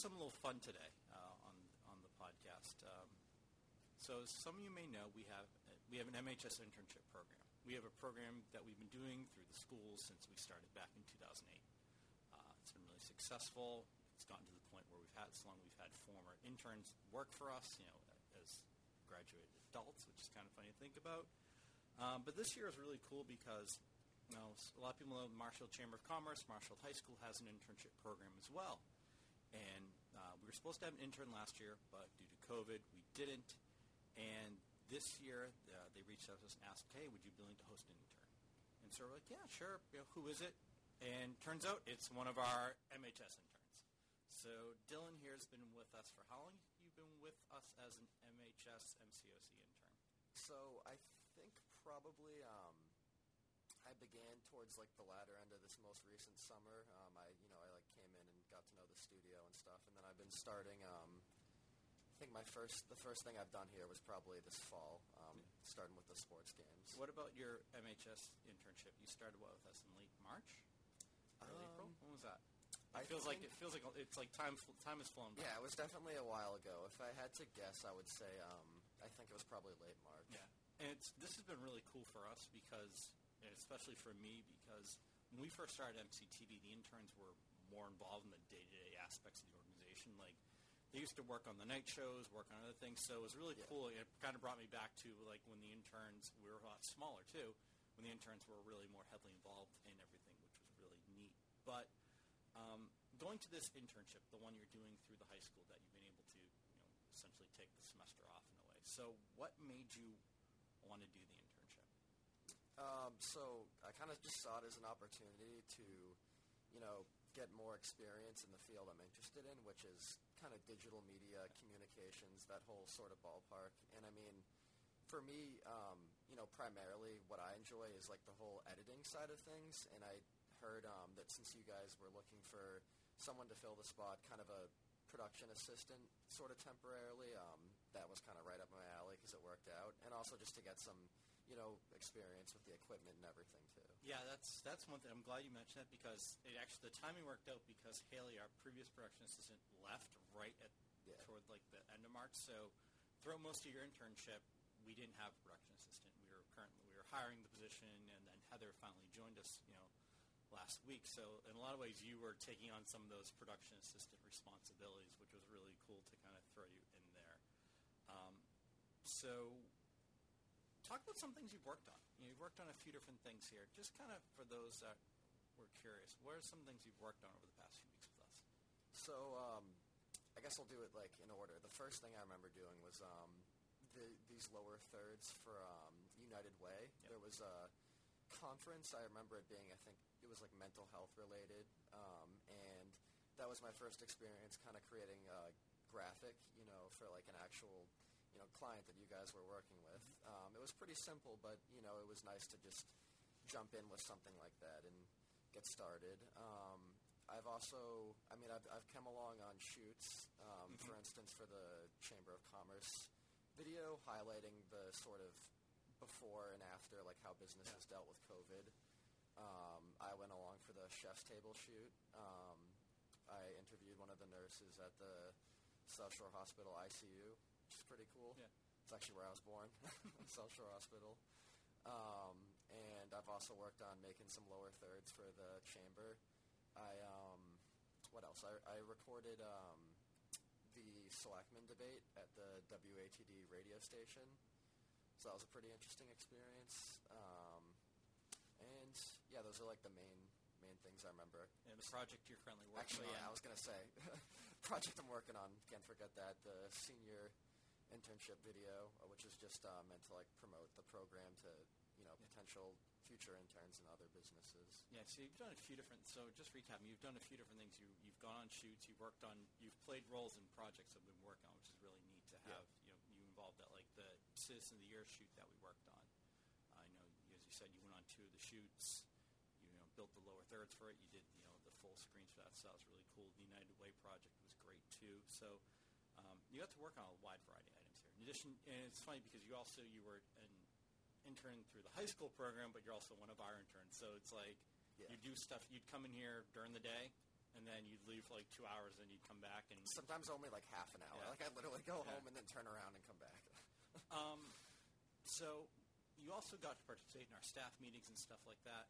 something a little fun today uh, on on the podcast. Um, so, some of you may know, we have we have an MHS internship program. We have a program that we've been doing through the schools since we started back in 2008. Uh, it's been really successful. It's gotten to the point where we've had so long we've had former interns work for us, you know, as graduated adults, which is kind of funny to think about. Um, but this year is really cool because you know, a lot of people know Marshall Chamber of Commerce, Marshall High School has an internship program as well. And uh, we were supposed to have an intern last year, but due to COVID, we didn't. And this year, uh, they reached out to us and asked, hey, would you be willing to host an intern? And so we're like, yeah, sure. You know, who is it? And turns out it's one of our MHS interns. So Dylan here has been with us for how long? You've been with us as an MHS MCOC intern. So I think probably um, I began towards like the latter end of this most recent summer. Um, I you know I like came in and got to know the studio and stuff, and then I've been starting. Um, I think my first the first thing I've done here was probably this fall, um, starting with the sports games. What about your MHS internship? You started what with us in late March, early April. Um, When was that? I It feels like it feels like it's like time time has flown by. Yeah, it was definitely a while ago. If I had to guess, I would say um, I think it was probably late March. Yeah, and it's this has been really cool for us because, and especially for me, because when we first started MCTV, the interns were more involved in the day-to-day aspects of the organization. Like they used to work on the night shows, work on other things. So it was really Yeah. cool. It kind of brought me back to like when the interns we were a lot smaller too. When the interns were really more heavily involved in everything, which was really neat. But um, going to this internship, the one you're doing through the high school that you've been able to, you know, essentially take the semester off in a way. So, what made you want to do the internship? Um, so I kind of just saw it as an opportunity to, you know, get more experience in the field I'm interested in, which is kind of digital media, communications, that whole sort of ballpark. And I mean, for me, um, you know, primarily what I enjoy is like the whole editing side of things. And I heard um, that since you guys were looking for someone to fill the spot, kind of a production assistant sort of temporarily, um, that was kind of right up my alley because it worked out. And also just to get some you know, experience with the equipment and everything too. Yeah, that's that's one thing. I'm glad you mentioned that because it actually the timing worked out because Haley, our previous production assistant, left right at Yeah. toward like the end of March. So throughout most of your internship, we didn't have a production assistant. We were currently we were hiring the position, and then Heather finally joined us. You know, last week. So in a lot of ways, you were taking on some of those production assistant responsibilities, which was really cool to kind of throw you in there. Um, so talk about some things you've worked on. You know, you've worked on a few different things here. Just kind of for those that were curious, what are some things you've worked on over the past few weeks with us? So um, I guess I'll do it like in order. The first thing I remember doing was um, the, these lower thirds for um, United Way. Yep. There was a conference. I remember it being, I think it was like mental health related, um, and that was my first experience, kind of creating a graphic, you know, for like an actual, you know, client that you guys were working with. Um, it was pretty simple, but you know, it was nice to just jump in with something like that and get started. Um, I've also, I mean, I've, I've come along on shoots, um, for instance, for the Chamber of Commerce video highlighting the sort of before and after, like how business has dealt with COVID. Um, I went along for the chef's table shoot. Um, I interviewed one of the nurses at the South Shore Hospital ICU, which is pretty cool. Yeah. It's actually where I was born, South Shore Hospital. Um, and I've also worked on making some lower thirds for the chamber. I um, what else? I, I recorded um, the Selectman debate at the WATD radio station, so that was a pretty interesting experience. Um, and yeah, those are like the main main things I remember. And the project you're currently working Actually, on. yeah, I was gonna say project I'm working on. Can't forget that the senior internship video, uh, which is just uh, meant to like promote the program to you know potential future interns and other businesses. Yeah, so you've done a few different. So just recapping, you've done a few different things. You you've gone on shoots. You've worked on. You've played roles in projects that we've been working on, which is really neat to Yeah. have. You know, you involved at like the Citizen of the Year shoot that we worked on. I know, as you said, you went on two of the shoots. You know, built the lower thirds for it. You did you know the full screens for that. So that was really cool. The United Way project was great too. So. Um, you got to work on a wide variety of items here. In addition, and it's funny because you also you were an intern through the high school program, but you're also one of our interns. So it's like Yeah. you do stuff. You'd come in here during the day, and then you'd leave for like two hours, and you'd come back and Sometimes only like half an hour. Yeah. Like I literally go Yeah. home and then turn around and come back. Um, so you also got to participate in our staff meetings and stuff like that.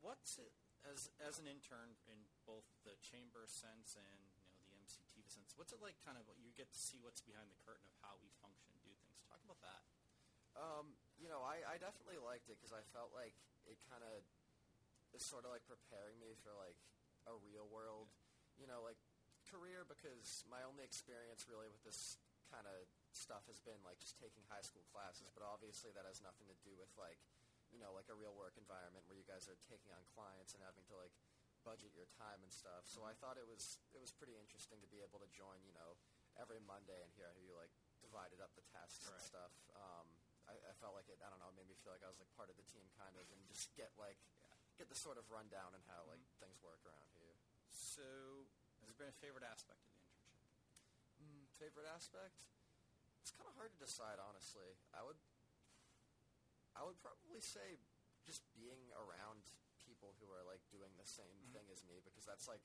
What's it as as an intern in both the chamber sense and you know the MCT sense? What's it like? Kind of you get to see what's behind the curtain of how we function, do things. Talk about that. Um, you know, I, I definitely liked it because I felt like it kind of is sort of like preparing me for like a real world, you know, like career because my only experience really with this kind of stuff has been like just taking high school classes, but obviously that has nothing to do with like, you know, like a real work environment where you guys are taking on clients and having to like budget your time and stuff. So I thought it was it was pretty interesting to be able to join, you know, every Monday and hear how you like divided up the tasks and stuff. Um, I, I felt like it. I don't know. It made me feel like I was like part of the team, kind of, and just get like get the sort of rundown and how like things work around here. So, has there been a favorite aspect of the internship? Mm, favorite aspect? It's kind of hard to decide, honestly. I would, I would probably say just being around people who are like doing the same thing as me because that's like,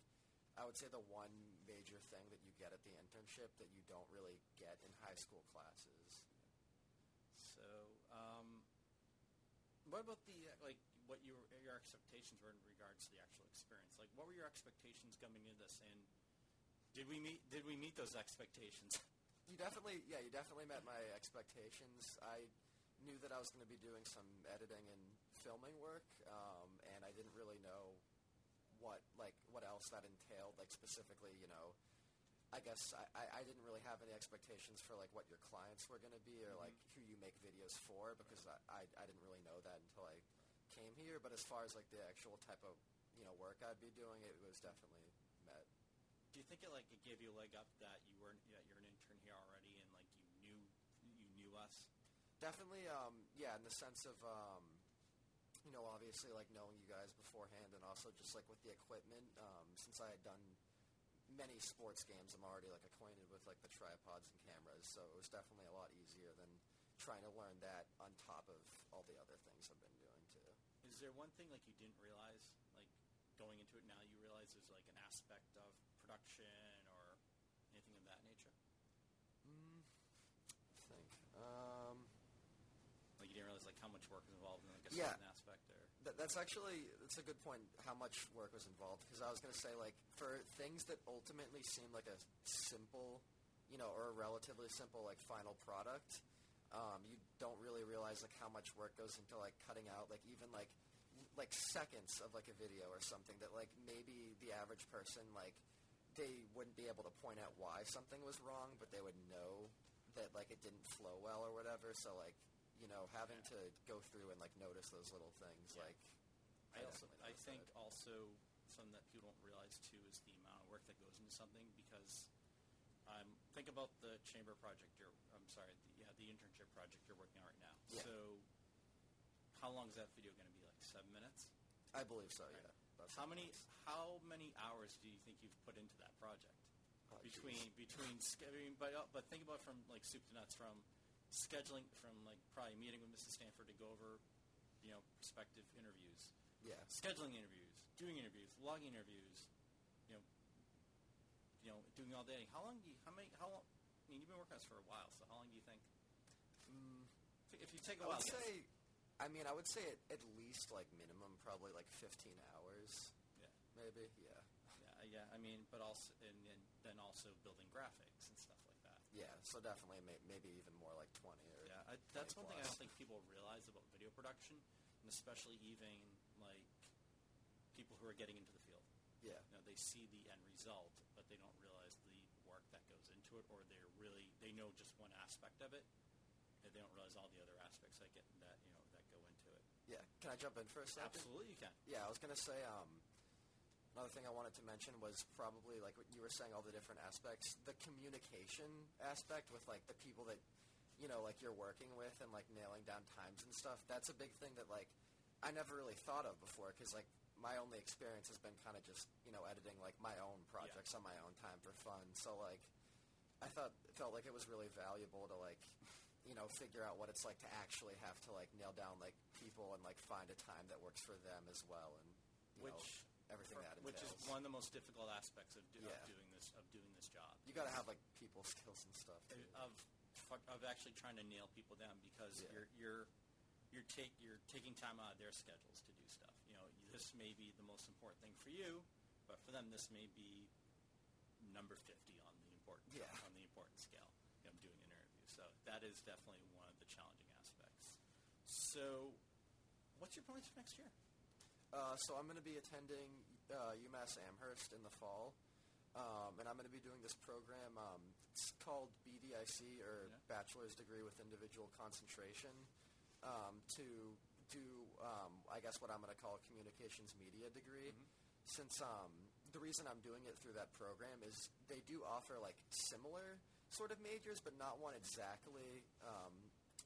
I would say the one major thing that you get at the internship that you don't really get in high school classes. So, um, what about the like what your your expectations were in regards to the actual experience? Like, what were your expectations coming into this, and did we meet did we meet those expectations? You definitely, yeah, you definitely met my expectations. I knew that I was going to be doing some editing and filming work, um, I didn't really know what like what else that entailed. Like specifically, you know, I guess I, I, I didn't really have any expectations for like what your clients were going to be or like who you make videos for because I, I I didn't really know that until I came here. But as far as like the actual type of you know work I'd be doing, it was definitely met. Do you think it like it gave you a leg up that you weren't that you're an intern here already, and like you knew you knew us? Definitely, um, yeah, in the sense of, um, you know, obviously like knowing you guys beforehand and also just like with the equipment, um, since I had done many sports games, I'm already like acquainted with like the tripods and cameras, so it was definitely a lot easier than trying to learn that on top of all the other things I've been doing too. Is there one thing like you didn't realize, like going into it now, you realize there's like an aspect of production or anything of that nature? Mm, I think. Um, Like you didn't realize like how much work is involved in like a Yeah. certain aspect, or That, that's actually that's a good point. How much work was involved? Because I was going to say, like, for things that ultimately seem like a simple, you know, or a relatively simple like final product, um, you don't really realize like how much work goes into like cutting out like even like like seconds of like a video or something that like maybe the average person like they wouldn't be able to point out why something was wrong, but they would know that like it didn't flow well or whatever. So like you know having Yeah. to go through and like notice those little things Yeah. like I also I think that. also something that people don't realize too is the amount of work that goes into something because um, think about the chamber project you're I'm sorry the, yeah the internship project you're working on right now. Yeah. So how long is that video going to be? Like seven minutes? I believe so. Right. Yeah. How many was. how many hours do you think you've put into that project? Oh, between geez. between I mean, but uh, but think about from like soup to nuts from scheduling from like probably meeting with Mrs. Stanford to go over you know prospective interviews, Yeah. scheduling interviews, doing interviews, logging interviews, you know, you know, doing all day. How long do you? How many? How long? I mean, you've been working on this for a while, so how long do you think? Mm, If you take a I while, I would guess. say. I mean, I would say at, at least like minimum, probably like 15 hours, yeah, maybe. Yeah. yeah, yeah. I mean, but also and, and then also building graphics and stuff like that. Yeah. So definitely, may, maybe even more like 20 or. Yeah, I, that's one thing I don't think people realize about video production, and especially even like people who are getting into the field. Yeah. You know, they see the end result, but they don't realize the work that goes into it, or they're really they know just one aspect of it, and they don't realize all the other aspects that get that you know that go into it. Yeah. Can I jump in for a second? Absolutely, you can. Yeah, I was gonna say um, another thing I wanted to mention was probably like what you were saying, all the different aspects, the communication aspect with like the people that you know, like you're working with and like nailing down times and stuff. That's a big thing that like I never really thought of before because like my only experience has been kind of just you know editing like my own projects on my own time for fun. So like I thought felt like it was really valuable to like you know figure out what it's like to actually have to like nail down like people and like find a time that works for them as well and you know, Which everything that which is one of the most difficult aspects of, do, Yeah. of doing this of doing this job. You got to have like people skills and stuff. Too. of of actually trying to nail people down because Yeah. you're you're you're take you're taking time out of their schedules to do stuff. You know, this may be the most important thing for you, but for them, this may be number fifty on the important Yeah. on the important scale. You know, doing an interview, so that is definitely one of the challenging aspects. So, what's your plans for next year? Uh, so I'm going to be attending uh, UMass Amherst in the fall, um, and I'm going to be doing this program. Um, it's called BDIC or Yeah. Bachelor's Degree with Individual Concentration um, to do, um, I guess, what I'm going to call a communications media degree. Since um, the reason I'm doing it through that program is they do offer like similar sort of majors, but not one exactly. Um,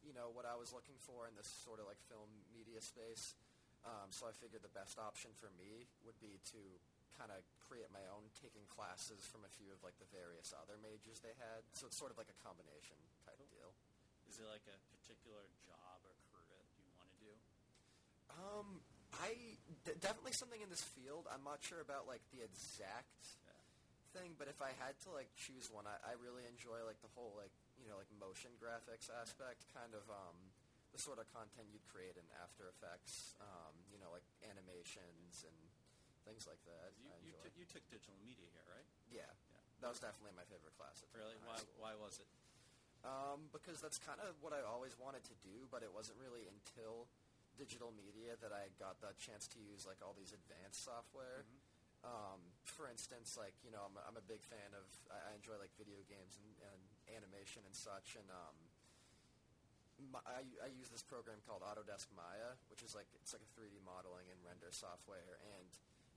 you know what I was looking for in this sort of like film media space. Um, so I figured the best option for me would be to kind of create my own, taking classes from a few of like the various other majors they had. So it's sort of like a combination type deal. Is it like a particular job or career that you want to do? Um, I d- definitely something in this field. I'm not sure about like the exact Yeah. thing, but if I had to like choose one, I, I really enjoy like the whole like you know like motion graphics aspect, kind of um, the sort of content you'd create in After Effects, um, you know like animations and things like that. You you, took you took digital media here, right? yeah, Yeah. that was definitely my favorite class. At Really? Why school. why was it? Um, because that's kind of what I always wanted to do, but it wasn't really until digital media that I got the chance to use like all these advanced software. Um, for instance, like you know, I'm a, I'm a big fan of I, I enjoy like video games and, and animation and such, and um, my, I, I use this program called Autodesk Maya, which is like it's like a 3D modeling and render software. And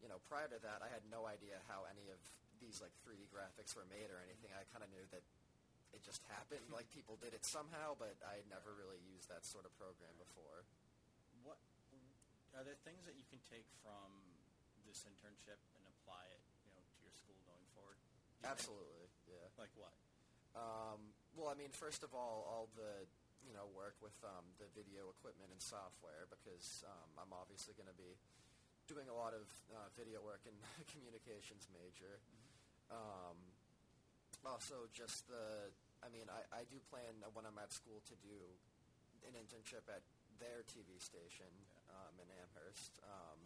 you know, prior to that, I had no idea how any of these like 3D graphics were made or anything. I kind of knew that it just happened, like people did it somehow, but I had never really used that sort of program before. What are there things that you can take from this internship and apply it, you know, to your school going forward? You think? Absolutely, yeah. Like what? Um, well, I mean, first of all, all the you know work with um, the video equipment and software because um, I'm obviously going to be doing a lot of uh, video work in communications major. Um, also, just the I mean, I, I do plan uh, when I'm at school to do an internship at their TV station um, in Amherst. Um,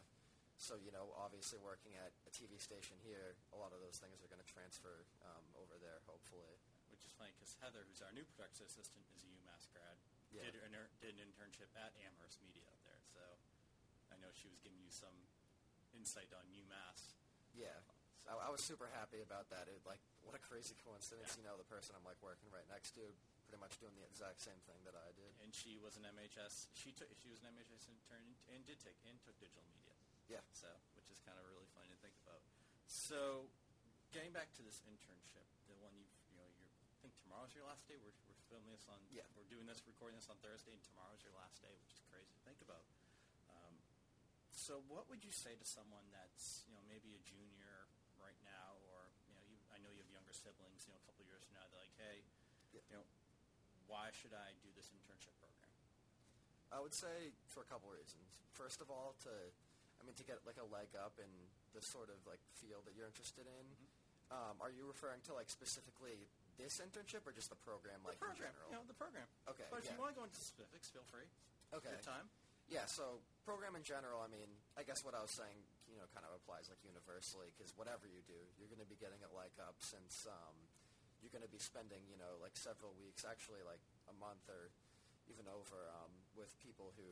so you know, obviously working at a TV station here, a lot of those things are going to transfer um, over there, hopefully. Which is funny because Heather, who's our new production assistant, is a UMass grad. Yeah. Did, an, did an internship at Amherst Media up there. So I know she was giving you some insight on UMass. Yeah, So, I, I was super happy about that. It like what a crazy coincidence. Yeah. You know, the person I'm like working right next to, pretty much doing the exact same thing that I did. and she was an MHS. She took. She was an MHS intern and did take and took digital media. Yeah. So, which is kind of really funny to think about. So, getting back to this internship, the one you you know, you're, I think tomorrow's your last day. We're, we're filming this on. Yeah. We're doing this, recording this on Thursday, and tomorrow's your last day, which is crazy to think about. So, what would you say to someone that's you know maybe a junior right now, or you know, you, I know you have younger siblings. You know, a couple years from now, they're like, hey, Yeah. you know, why should I do this internship program? I would say for a couple reasons. First of all, to I mean to get like a leg up in the sort of like field that you're interested in. Um, are you referring to like specifically this internship or just the program like the program, in general? you know, the program. Okay, But if you want to go into specifics, feel free. Okay. Good time. Yeah, so program in general, I mean, I guess what I was saying, you know, kind of applies like universally because whatever you do, you're going to be getting a like up since um, you're going to be spending, you know, like several weeks, actually like a month or even over um, with people who,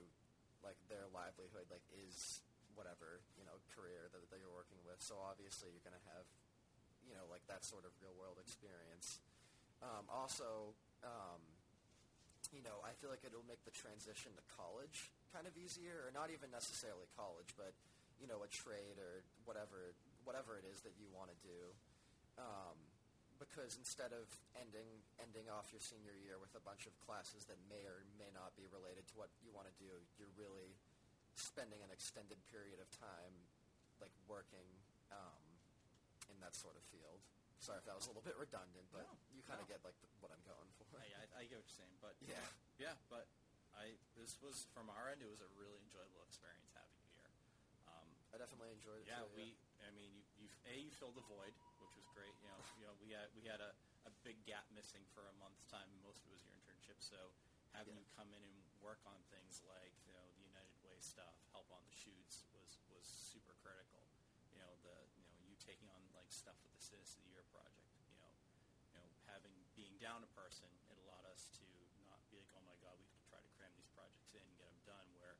like, their livelihood, like, is whatever, you know, career that, that you're working with. So obviously you're going to have, you know, like that sort of real world experience. Um, also, um, you know, I feel like it'll make the transition to college kind of easier, or not even necessarily college, but you know, a trade or whatever, whatever it is that you want to do. Um, because instead of ending ending off your senior year with a bunch of classes that may or may not be related to what you want to do, you're really spending an extended period of time, like working um, in that sort of field. Sorry if that was a little bit redundant, but No, you kind of no. get like th- what I'm going for. I, I, I get what you're saying, but Yeah. yeah. But I this was from our end. It was a really enjoyable experience having you here. Um, I definitely enjoyed it. Yeah, too, we. I mean, you, you a you filled the void, which was great. You know, you know, we had we had a, a big gap missing for a month's time. Most of it was your internship, so having Yeah. you come in and work on things like you know the United Way stuff, help on the shoots was was super critical. You know, the you know you taking on like stuff with the Citizen of the Year project. You know, you know having being down a person, it allowed us to not be like, oh my god, we could try to cram these projects in and get them done. Where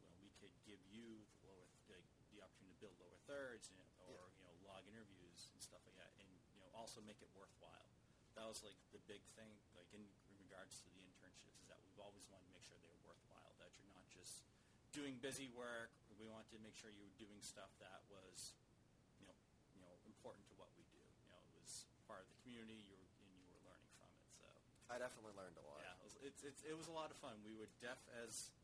you know, we could give you the lower like, the opportunity to build lower thirds, know, or Yeah. you know log interviews and stuff like that, and you know also make it worthwhile. That was like the big thing, like in regards to the internships, is that we've always wanted to make sure they were worthwhile. That you're not just doing busy work. We wanted to make sure you were doing stuff that was, you know, you know, important to what we do. You know, it was part of the community. You were and you were learning from it. So I definitely learned a lot. yeah, it was, it's, it's, it was a lot of fun. We would def as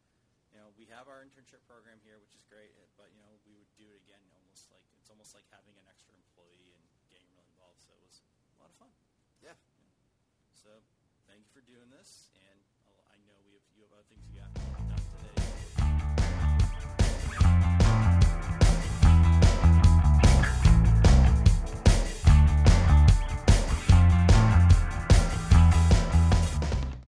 you know, we have our internship program here, which is great. But you know, we would do it again, almost like it's almost like having an extra employee and getting really involved. So it was a lot of fun. Yeah. So thank you for doing this, and I'll- I know we have you have other things you to.